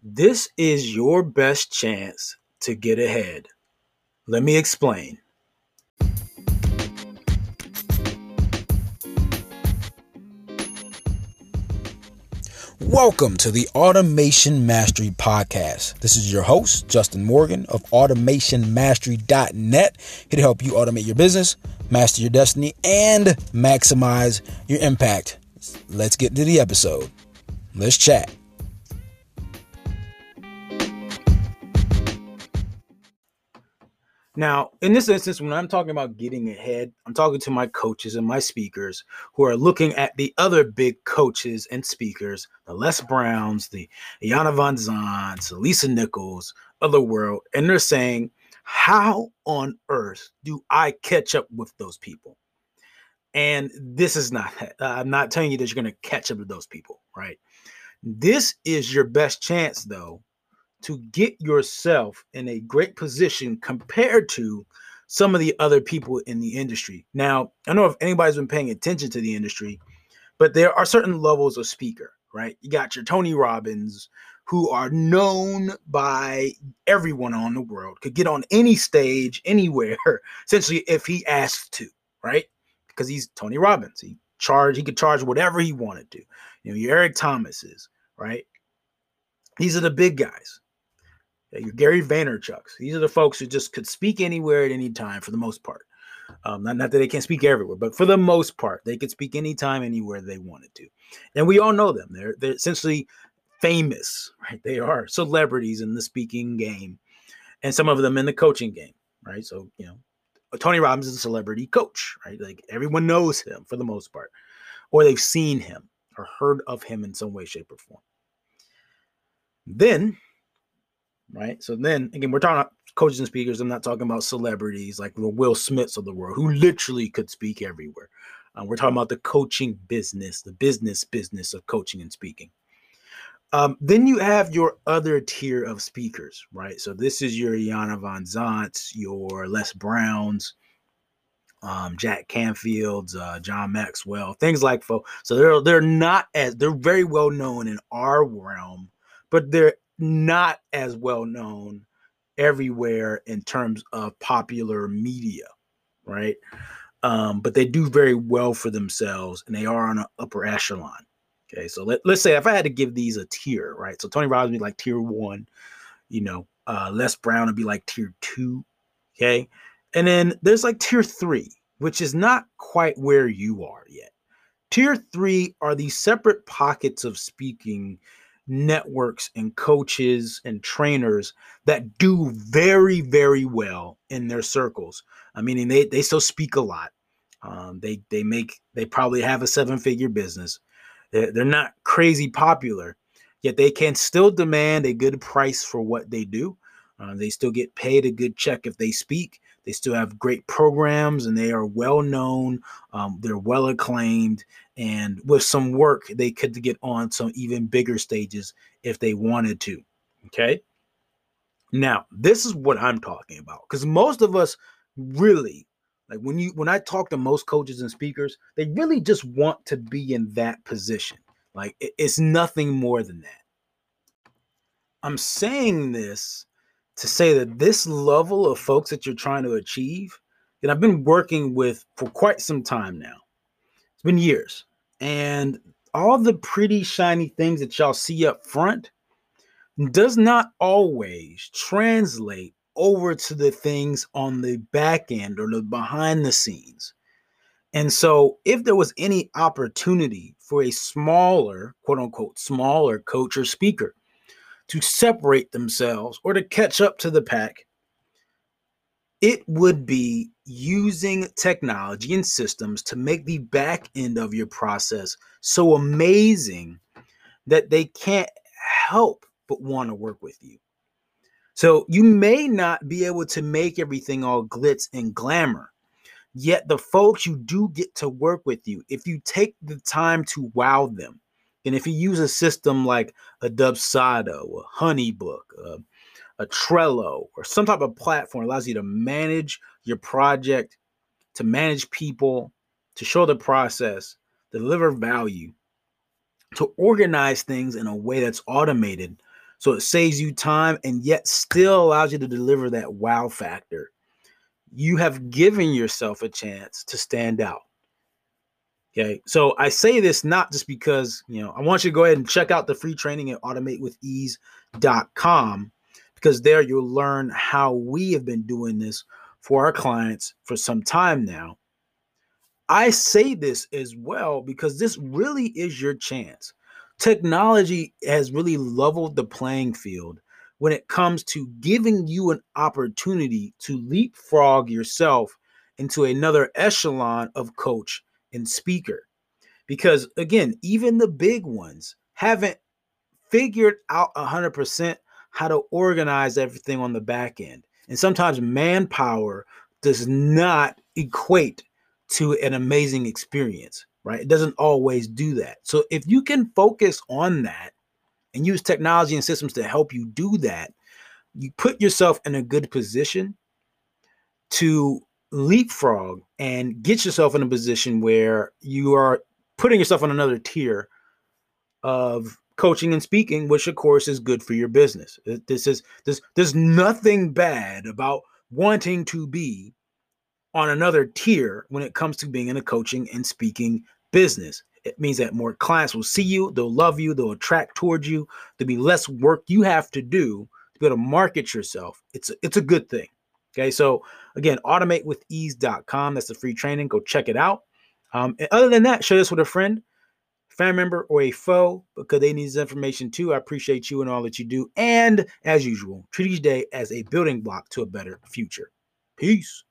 This is your best chance to get ahead. Let me explain. Welcome to the Automation Mastery Podcast. This is your host, Justin Morgan of AutomationMastery.net, here to help you automate your business, master your destiny, and maximize your impact. Let's get to the episode. Let's chat. Now, in this instance, when I'm talking about getting ahead, I'm talking to my coaches and my speakers who are looking at the other big coaches and speakers, the Les Browns, the Iyanla Vanzants, the Lisa Nichols of the world, and they're saying, how on earth do I catch up with those people? And this is not, I'm not telling you that you're going to catch up with those people, right? This is your best chance, though, to get yourself in a great position compared to some of the other people in the industry. Now, I don't know if anybody's been paying attention to the industry, but there are certain levels of speaker, right? You got your Tony Robbins, who are known by everyone on the world, could get on any stage, anywhere, essentially, if he asked to, right? Because he's Tony Robbins. He charge, he could charge whatever he wanted to. You know, your Eric Thomases, right? These are the big guys your Gary Vaynerchuk's. These are the folks who just could speak anywhere at any time for the most part. Um, not, not that they can't speak everywhere, but for the most part, they could speak anytime, anywhere they wanted to. And we all know them. They're they're essentially famous, right? They are celebrities in the speaking game, and some of them in the coaching game, right? So you know, Tony Robbins is a celebrity coach, right? Like everyone knows him for the most part, or they've seen him or heard of him in some way, shape, or form. Then right? So then again, we're talking about coaches and speakers. I'm not talking about celebrities like the Will Smiths of the world who literally could speak everywhere. Uh, we're talking about the coaching business, the business business of coaching and speaking. Um, then you have your other tier of speakers, right? So this is your Iyanla Vanzants, your Les Browns, um, Jack Canfield's, uh, John Maxwell, things like so. So they're they're not as they're very well known in our realm, but they're not as well known everywhere in terms of popular media, right? Um, but they do very well for themselves and they are on an upper echelon. Okay, so let, let's say if I had to give these a tier, right? So Tony Robbins would be like tier one, you know, uh, Les Brown would be like tier two, okay? And then there's like tier three, which is not quite where you are yet. Tier three are these separate pockets of speaking networks and coaches and trainers that do very very well in their circles. I mean they, they still speak a lot. Um, they they make they probably have a seven figure business. They're, they're not crazy popular yet they can still demand a good price for what they do. Uh, they still get paid a good check if they speak they still have great programs and they are well known um, they're well acclaimed and with some work they could get on some even bigger stages if they wanted to okay? Now this is what i'm talking about because most of us really like when you when i talk to most coaches and speakers they really just want to be in that position like it's nothing more than that. I'm saying this to say that this level of folks that you're trying to achieve and i've been working with for quite some time now it's been years and all the pretty shiny things that y'all see up front does not always translate over to the things on the back end or the behind the scenes. And so, if there was any opportunity for a smaller, quote unquote, smaller coach or speaker to separate themselves or to catch up to the pack, it would be using technology and systems to make the back end of your process so amazing that they can't help but want to work with you. So you may not be able to make everything all glitz and glamour. Yet the folks you do get to work with you, if you take the time to wow them, and if you use a system like a Dubsado, a Honeybook, a a Trello or some type of platform allows you to manage your project, to manage people, to show the process, deliver value, to organize things in a way that's automated So it saves you time and yet still allows you to deliver that wow factor. You have given yourself a chance to stand out. Okay. So I say this not just because, you know, I want you to go ahead and check out the free training at automatewithease.com because there you'll learn how we have been doing this for our clients for some time now. I say this as well because this really is your chance. Technology has really leveled the playing field when it comes to giving you an opportunity to leapfrog yourself into another echelon of coach and speaker. Because again, even the big ones haven't figured out 100% how to organize everything on the back end. And sometimes manpower does not equate to an amazing experience, right? It doesn't always do that. So if you can focus on that and use technology and systems to help you do that, you put yourself in a good position to leapfrog and get yourself in a position where you are putting yourself on another tier of coaching and speaking, which of course is good for your business. This is this there's nothing bad about wanting to be on another tier when it comes to being in a coaching and speaking business. It means that more clients will see you, they'll love you, they'll attract towards you. There'll be less work you have to do to be able to market yourself. It's a, it's a good thing. Okay, so again, automatewithease.com. That's the free training. Go check it out. Um, and other than that, share this with a friend, family member, or a foe because they need this information too. I appreciate you and all that you do. And as usual, treat each day as a building block to a better future. Peace.